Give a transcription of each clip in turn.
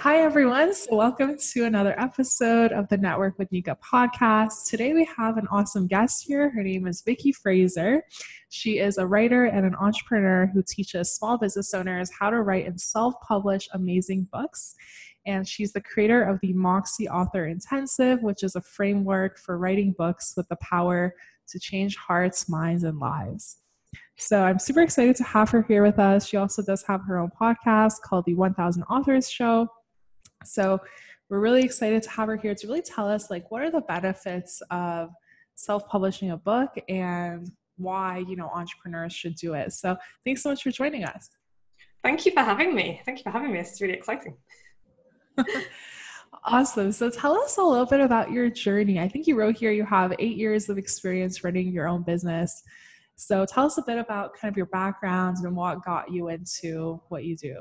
Hi, everyone. So, welcome to another episode of the Network with Nika podcast. Today, we have an awesome guest here. Her name is Vicki Fraser. She is a writer and an entrepreneur who teaches small business owners how to write and self publish amazing books. And she's the creator of the Moxie Author Intensive, which is a framework for writing books with the power to change hearts, minds, and lives. So I'm super excited to have her here with us. She also does have her own podcast called the 1000 Authors Show. So we're really excited to have her here to really tell us like what are the benefits of self-publishing a book and why you know entrepreneurs should do it. So thanks so much for joining us. Thank you for having me. Thank you for having me. It's really exciting. awesome. So tell us a little bit about your journey. I think you wrote here you have eight years of experience running your own business. So tell us a bit about kind of your background and what got you into what you do.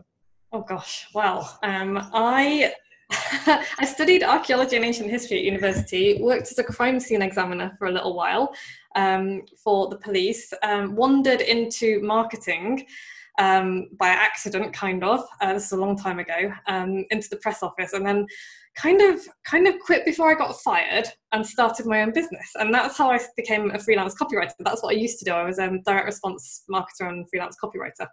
Oh gosh, well, um, I I studied archaeology and ancient history at university, worked as a crime scene examiner for a little while um, for the police, um, wandered into marketing um, by accident, kind of. Uh, this is a long time ago, um, into the press office, and then kind of kind of quit before I got fired and started my own business. And that's how I became a freelance copywriter. That's what I used to do. I was a um, direct response marketer and freelance copywriter.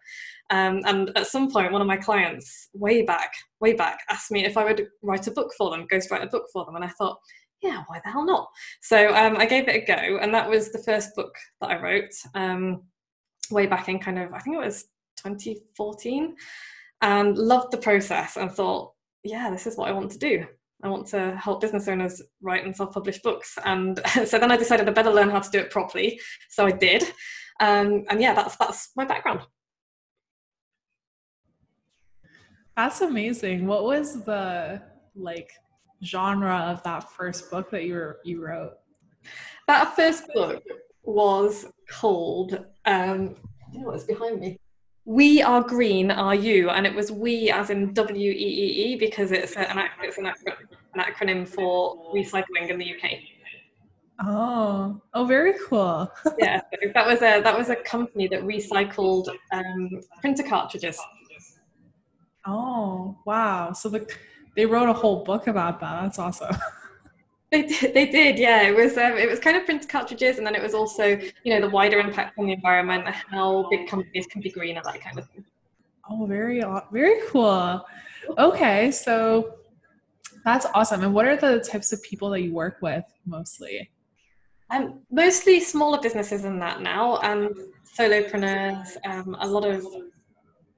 Um, and at some point, one of my clients, way back, way back, asked me if I would write a book for them, ghost write a book for them. And I thought, yeah, why the hell not? So um, I gave it a go, and that was the first book that I wrote um, way back in kind of, I think it was 2014, and loved the process and thought, yeah, this is what I want to do. I want to help business owners write and self publish books. And so then I decided I better learn how to do it properly. So I did. Um, and yeah, that's, that's my background. That's amazing. What was the like genre of that first book that you were, you wrote? That first book was called um, you know what's behind me? We are green are you? And it was we as in w-e-e-e because it's an, it's an, an acronym for recycling in the uk oh oh very cool. Yeah that was a that was a company that recycled um, printer cartridges. Oh wow. So the, they wrote a whole book about that. That's awesome They did, they did, yeah. It was um, it was kind of printed cartridges, and then it was also you know the wider impact on the environment, how big companies can be greener, that kind of thing. Oh, very very cool. Okay, so that's awesome. And what are the types of people that you work with mostly? Um, mostly smaller businesses in that now, and solopreneurs. Um, a lot of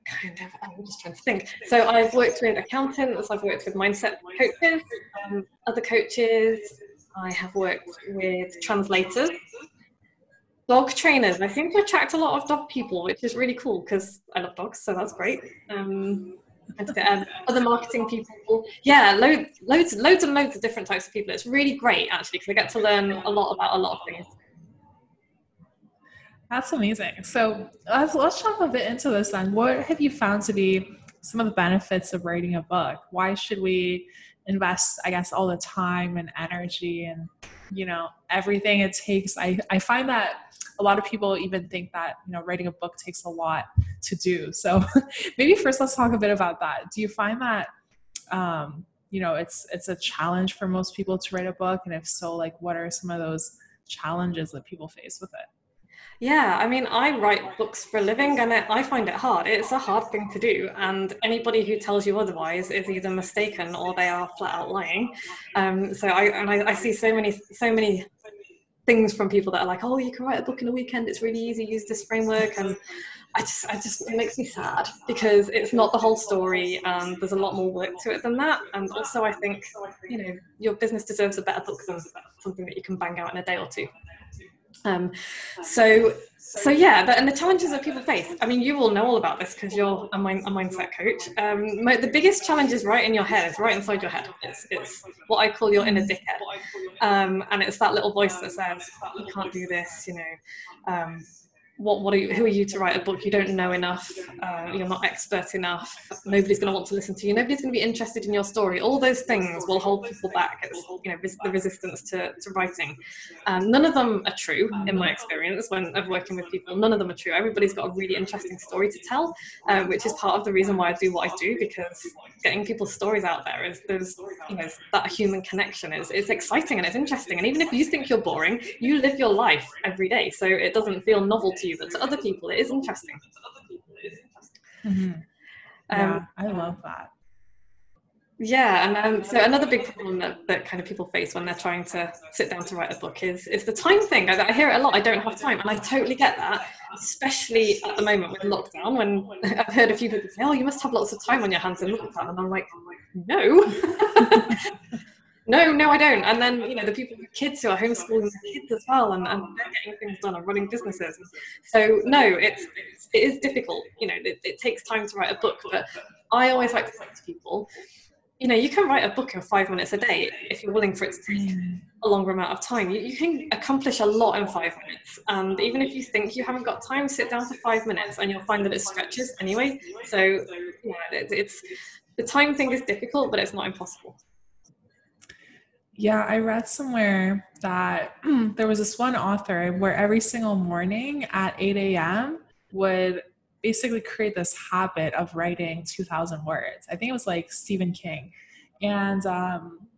kind of, I'm just trying to think. So I've worked with accountants, I've worked with mindset coaches, um, other coaches, I have worked with translators, dog trainers. I seem to attract a lot of dog people, which is really cool because I love dogs, so that's great. Um, um, other marketing people, yeah, loads, loads, loads and loads of different types of people. It's really great actually because I get to learn a lot about a lot of things. That's amazing. So let's, let's jump a bit into this then. What have you found to be some of the benefits of writing a book? Why should we invest, I guess, all the time and energy and, you know, everything it takes? I, I find that a lot of people even think that, you know, writing a book takes a lot to do. So maybe first let's talk a bit about that. Do you find that, um, you know, it's, it's a challenge for most people to write a book? And if so, like, what are some of those challenges that people face with it? Yeah, I mean, I write books for a living and I find it hard. It's a hard thing to do. And anybody who tells you otherwise is either mistaken or they are flat out lying. Um, so I, and I, I see so many, so many things from people that are like, oh, you can write a book in a weekend. It's really easy. Use this framework. And I just, I just, it makes me sad because it's not the whole story. And there's a lot more work to it than that. And also I think, you know, your business deserves a better book than something that you can bang out in a day or two. Um, so, so yeah, but, and the challenges that people face. I mean, you will know all about this because you're a, mind, a, mindset coach. Um, the biggest challenge is right in your head. It's right inside your head. It's, it's what I call your inner dickhead, um, and it's that little voice that says you can't do this. You know, um, what what are you who are you to write a book? You don't know enough uh, you're not expert enough nobody's going to want to listen to you nobody's going to be interested in your story. All those things will hold people back it's you know the resistance to, to writing. Um, none of them are true in my experience when of working with people none of them are true. Everybody's got a really interesting story to tell uh, which is part of the reason why i do what i do because getting people's stories out there is there's you know that human connection is it's exciting and it's interesting and even if you think you're boring you live your life every day so it doesn't feel novel to you but to other people it is interesting. Mm-hmm. yeah um, i love that. Yeah and um, so another big problem that, that kind of people face when they're trying to sit down to write a book is is the time thing. I, I hear it a lot i don't have time and i totally get that especially at the moment with lockdown when i've heard a few people say oh you must have lots of time on your hands in lockdown and i'm like no no no i don't and then you know the people with kids who are homeschooling their kids as well and, and they're getting things done and running businesses so no it's it is difficult you know it, it takes time to write a book but i always like to say to people you know, you can write a book in five minutes a day if you're willing for it to take mm. a longer amount of time. You, you, can accomplish a lot in five minutes. And even if you think you haven't got time, sit down for five minutes and you'll find that it stretches anyway. So, yeah, it, it's the time thing is difficult, but it's not impossible. Yeah, I read somewhere that there was this one author where every single morning at 8 a.m. would basically create this habit of writing 2000 words. I think it was like stephen king. And um,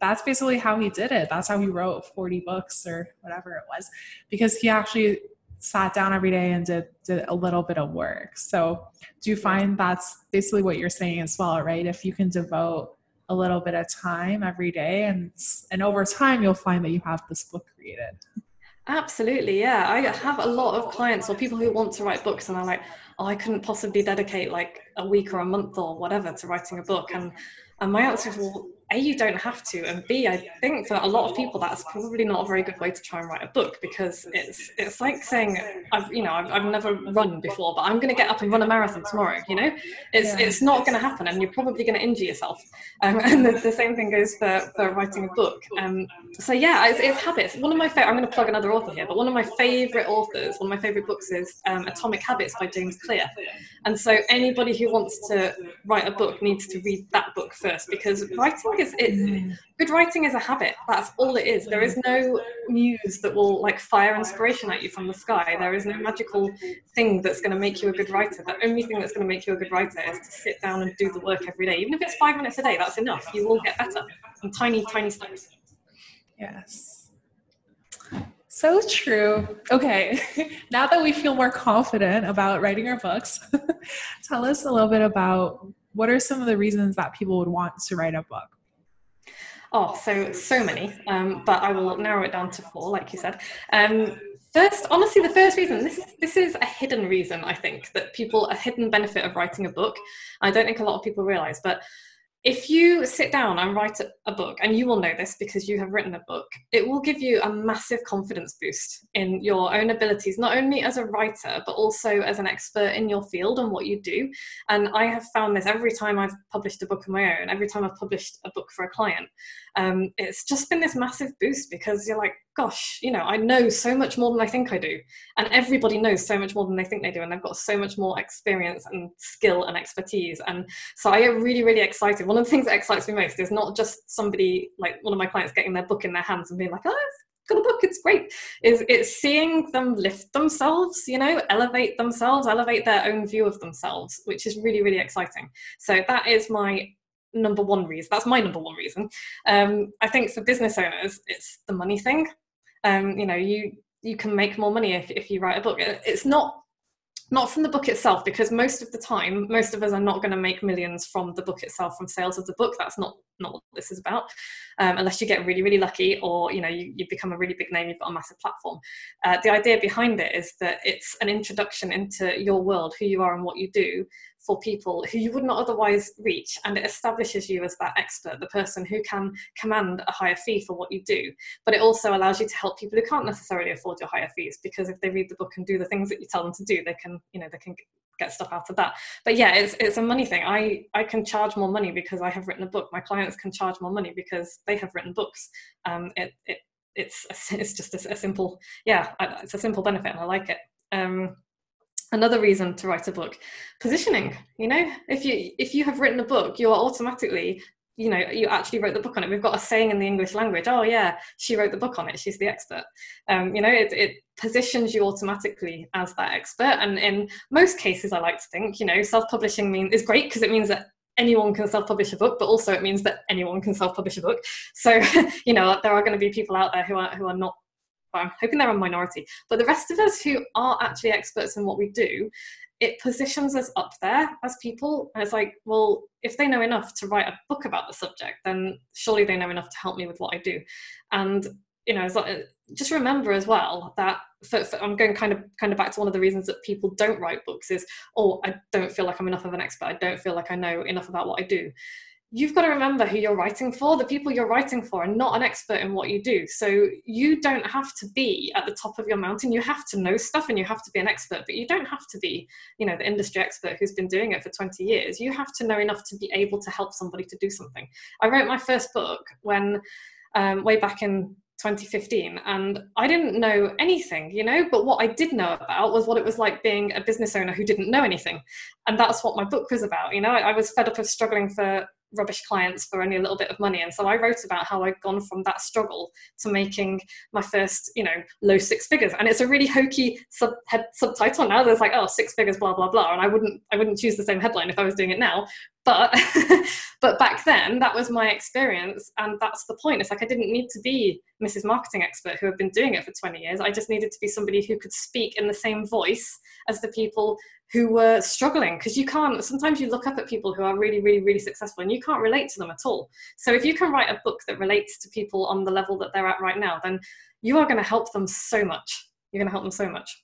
that's basically how he did it. That's how he wrote 40 books or whatever it was because he actually sat down every day and did, did a little bit of work. So do you find that's basically what you're saying as well right? If you can devote a little bit of time every day and and over time you'll find that you have this book created absolutely yeah i have a lot of clients or people who want to write books and i'm like oh, I couldn't possibly dedicate like a week or a month or whatever to writing a book. And and my answer is, well, a, you don't have to, and B, I think for a lot of people that's probably not a very good way to try and write a book because it's it's like saying I've you know I've, I've never run before, but I'm going to get up and run a marathon tomorrow. You know, it's yeah. it's not going to happen, and you're probably going to injure yourself. Um, and the, the, same thing goes for, for writing a book. Um, so yeah, it's, it's habits. One of my favorite. I'm going to plug another author here, but one of my favorite authors, one of my favorite books is um, Atomic Habits by James Clear. And so anybody who wants to write a book needs to read that book first because writing is it, mm. good writing is a habit. That's all it is. There is no muse that will like fire inspiration at you from the sky. There is no magical thing that's going to make you a good writer. The only thing that's going to make you a good writer is to sit down and do the work every day. Even if it's five minutes a day, that's enough. You will get better in tiny, tiny steps. Yes. So true. Okay, now that we feel more confident about writing our books, tell us a little bit about what are some of the reasons that people would want to write a book? Oh, so so many, um, but I will narrow it down to four, like you said. Um, first, honestly, the first reason this this is a hidden reason I think that people a hidden benefit of writing a book. I don't think a lot of people realize, but if you sit down and write a book, and you will know this because you have written a book, it will give you a massive confidence boost in your own abilities, not only as a writer, but also as an expert in your field and what you do. And I have found this every time I've published a book of my own, every time I've published a book for a client. Um, it's just been this massive boost because you're like, gosh, you know, I know so much more than I think I do. And everybody knows so much more than they think they do. And they've got so much more experience and skill and expertise. And so I get really, really excited. One of the things that excites me most is not just somebody like one of my clients getting their book in their hands and being like, oh, I've got a book, it's great. Is it's seeing them lift themselves, you know, elevate themselves, elevate their own view of themselves, which is really, really exciting. So that is my number one reason. That's my number one reason. Um, I think for business owners, it's the money thing um, you know you you can make more money if, if you write a book. It's not not from the book itself because most of the time most of us are not going to make millions from the book itself from sales of the book. That's not not what this is about um, unless you get really really lucky or you know you, you become a really big name you've got a massive platform. Uh, the idea behind it is that it's an introduction into your world who you are and what you do for people who you would not otherwise reach and it establishes you as that expert the person who can command a higher fee for what you do. But it also allows you to help people who can't necessarily afford your higher fees because if they read the book and do the things that you tell them to do they can you know they can get stuff out of that. But yeah it's it's a money thing. I i can charge more money because i have written a book. My clients can charge more money because they have written books. Um it, it it's it's just a, a simple yeah it's a simple benefit and i like it. Um, another reason to write a book. Positioning you know? If you if you have written a book you are automatically you know you actually wrote the book on it. We've got a saying in the english language oh yeah she wrote the book on it. She's the expert. Um, you know it, it positions you automatically as that expert. And in most cases i like to think you know self-publishing means is great because it means that anyone can self-publish a book but also it means that anyone can self-publish a book. So you know there are going to be people out there who are who are not I'm hoping they're a minority, but the rest of us who are actually experts in what we do, it positions us up there as people. And it's like, well, if they know enough to write a book about the subject, then surely they know enough to help me with what I do. And you know, like, uh, just remember as well that for, for, I'm going kind of kind of back to one of the reasons that people don't write books is, oh, I don't feel like I'm enough of an expert. I don't feel like I know enough about what I do you've got to remember who you're writing for. The people you're writing for are not an expert in what you do. So you don't have to be at the top of your mountain. You have to know stuff and you have to be an expert, but you don't have to be, you know, the industry expert who's been doing it for 20 years. You have to know enough to be able to help somebody to do something. I wrote my first book when um, way back in 2015 and I didn't know anything, you know, but what I did know about was what it was like being a business owner who didn't know anything. And that's what my book was about, you know. I, I was fed up of struggling for rubbish clients for only a little bit of money. And so i wrote about how i'd gone from that struggle to making my first you know low six figures. And it's a really hokey sub head, subtitle now. There's like oh six figures blah blah blah. And i wouldn't i wouldn't choose the same headline if i was doing it now but but back then that was my experience and that's the point. It's like i didn't need to be mrs marketing expert who had been doing it for 20 years. I just needed to be somebody who could speak in the same voice as the people who were struggling. Because you can't sometimes you look up at people who are really really really successful and you can't relate to them at all. So if you can write a book that relates to people on the level that they're at right now then you are going to help them so much. You're going to help them so much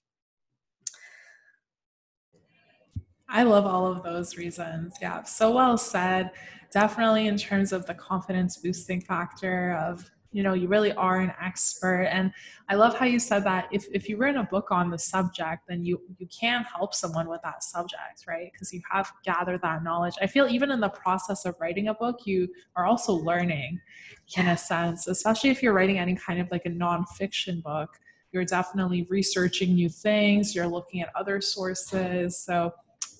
I love all of those reasons. Yeah, so well said. Definitely in terms of the confidence boosting factor of you know you really are an expert. And i love how you said that if, if you write a book on the subject then you you can help someone with that subject right? Because you have gathered that knowledge. I feel even in the process of writing a book you are also learning in a sense especially if you're writing any kind of like a nonfiction book you're definitely researching new things you're looking at other sources. So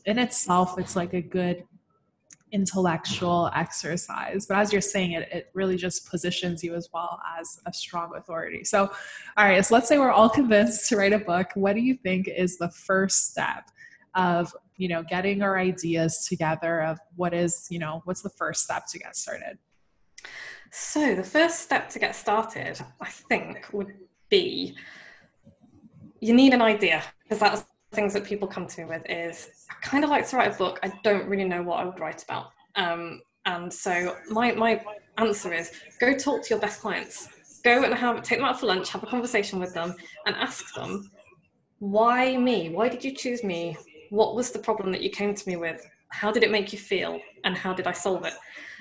in itself it's like a good intellectual exercise but as you're saying it it really just positions you as well as a strong authority. So all right so let's say we're all convinced to write a book. What do you think is the first step of you know getting our ideas together of what is you know what's the first step to get started? So the first step to get started i think would be you need an idea because that's things that people come to me with is I kind of like to write a book. I don't really know what I would write about. Um, and so my, my answer is go talk to your best clients. Go and have take them out for lunch, have a conversation with them, and ask them, why me? Why did you choose me? What was the problem that you came to me with? How did it make you feel? And how did I solve it?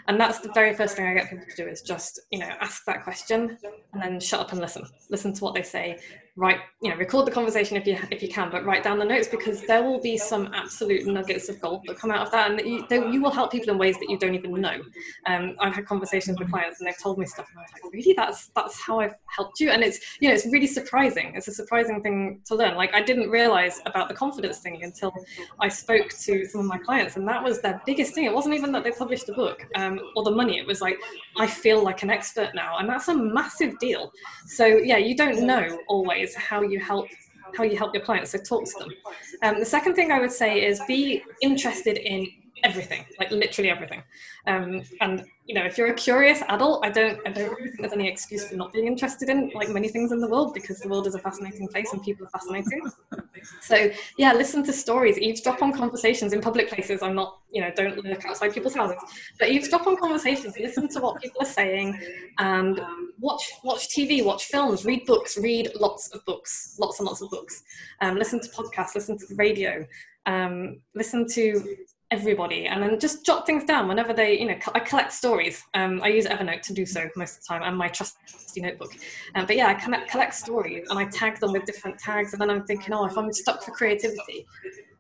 and that's the very first thing i get people to do is just you know ask that question and then shut up and listen listen to what they say write you know record the conversation if you if you can but write down the notes because there will be some absolute nuggets of gold that come out of that. And you, they, you will help people in ways that you don't even know. Um, i've had conversations with clients and they've told me stuff and i was like really? That's that's how i've helped you? And it's you know it's really surprising. It's a surprising thing to learn. Like i didn't realize about the confidence thing until i spoke to some of my clients and that was their biggest thing. It wasn't even that they published a book um, or the money. It was like i feel like an expert now. And that's a massive deal. So yeah you don't know always is how you help how you help your clients. So talk to them. Um, the second thing I would say is be interested in everything, like literally everything. Um, and you know, if you're a curious adult, I don't, I don't really think there's any excuse for not being interested in like many things in the world because the world is a fascinating place and people are fascinating. So yeah, listen to stories, eavesdrop on conversations in public places. I'm not, you know, don't look outside people's houses, but eavesdrop on conversations, listen to what people are saying, and watch watch TV, watch films, read books, read lots of books, lots and lots of books. Um, listen to podcasts, listen to the radio, um, listen to everybody and then just jot things down whenever they you know i collect stories. Um, i use evernote to do so most of the time and my trusty notebook. Um, but yeah i collect, collect stories and i tag them with different tags and then i'm thinking oh if i'm stuck for creativity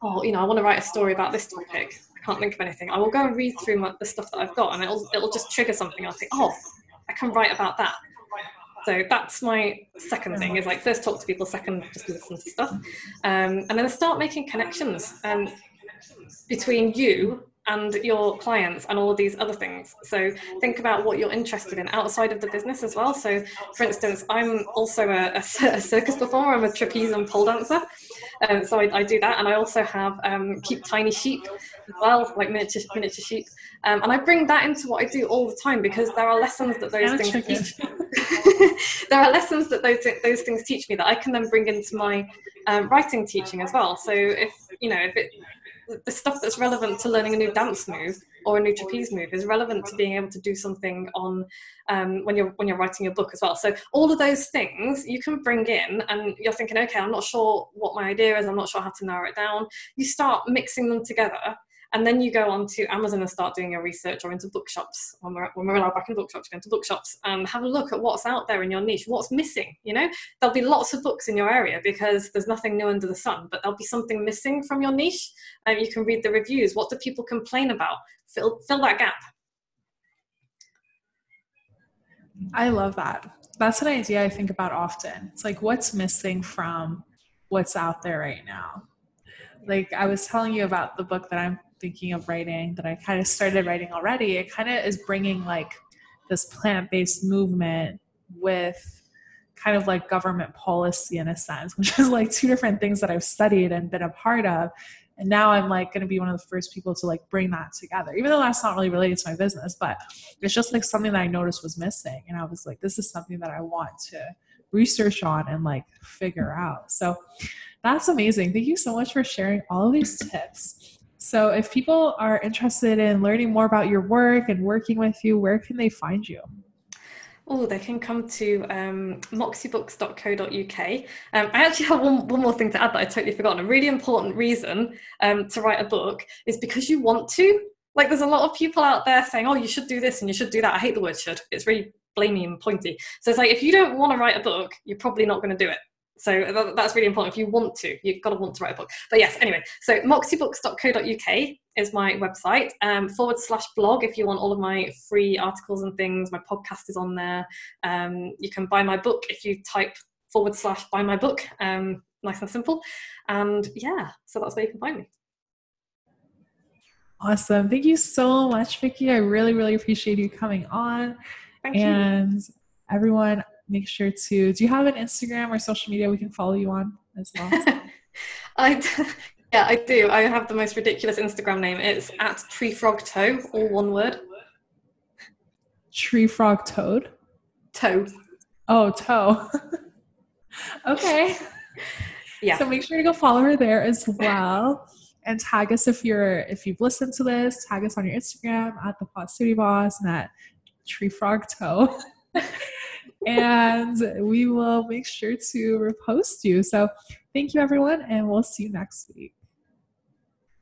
oh you know i want to write a story about this topic. I can't think of anything. I will go and read through my, the stuff that i've got and it'll, it'll just trigger something. I'll think oh i can write about that. So that's my second thing is like first talk to people, second just listen to stuff. Um, and then start making connections um, between you and your clients and all of these other things. So think about what you're interested in outside of the business as well. So, for instance, I'm also a, a, circus performer. I'm a trapeze and pole dancer. Um, so I, I, do that, and I also have um, keep tiny sheep as well, like miniature miniature sheep. Um, and I bring that into what I do all the time because there are lessons that those things teach. there are lessons that those those things teach me that I can then bring into my um, writing teaching as well. So if you know if it the stuff that's relevant to learning a new dance move or a new trapeze move is relevant to being able to do something on um, when you're when you're writing your book as well. So all of those things you can bring in, and you're thinking, okay, I'm not sure what my idea is. I'm not sure how to narrow it down. You start mixing them together, and then you go on to Amazon and start doing your research or into bookshops when we're, when we're allowed back in bookshops, go into bookshops and have a look at what's out there in your niche, what's missing. You know, there'll be lots of books in your area because there's nothing new under the sun, but there'll be something missing from your niche. And you can read the reviews. What do people complain about? Fill, fill that gap. I love that. That's an idea I think about often. It's like what's missing from what's out there right now. Like I was telling you about the book that I'm thinking of writing that I kind of started writing already, it kind of is bringing like this plant based movement with kind of like government policy in a sense, which is like two different things that I've studied and been a part of. And now I'm like going to be one of the first people to like bring that together, even though that's not really related to my business, but it's just like something that I noticed was missing. And I was like, this is something that I want to research on and like figure out. So that's amazing. Thank you so much for sharing all of these tips. So, if people are interested in learning more about your work and working with you, where can they find you? Oh, they can come to um, moxiebooks.co.uk. Um, I actually have one, one more thing to add that I totally forgot. A really important reason um, to write a book is because you want to. Like, there's a lot of people out there saying, oh, you should do this and you should do that. I hate the word should. It's really blamey and pointy. So it's like, if you don't want to write a book, you're probably not going to do it. So that's really important. If you want to, you've got to want to write a book. But yes, anyway, so moxiebooks.co.uk is my website, um, forward slash blog if you want all of my free articles and things. My podcast is on there. Um, you can buy my book if you type forward slash buy my book. Um, nice and simple. And yeah, so that's where you can find me. Awesome. Thank you so much, Vicky. I really, really appreciate you coming on. Thank and you. everyone, make sure to do you have an Instagram or social media we can follow you on as well? I yeah, I do. I have the most ridiculous Instagram name. It's at tree frog toe, all one word. Tree frog toad. Toe. Oh, toe. okay. Yeah. So make sure to go follow her there as well. and tag us if you're if you've listened to this. Tag us on your Instagram at the Positivity Boss and at Tree Frog Toe and we will make sure to repost you. So thank you, everyone, and we'll see you next week.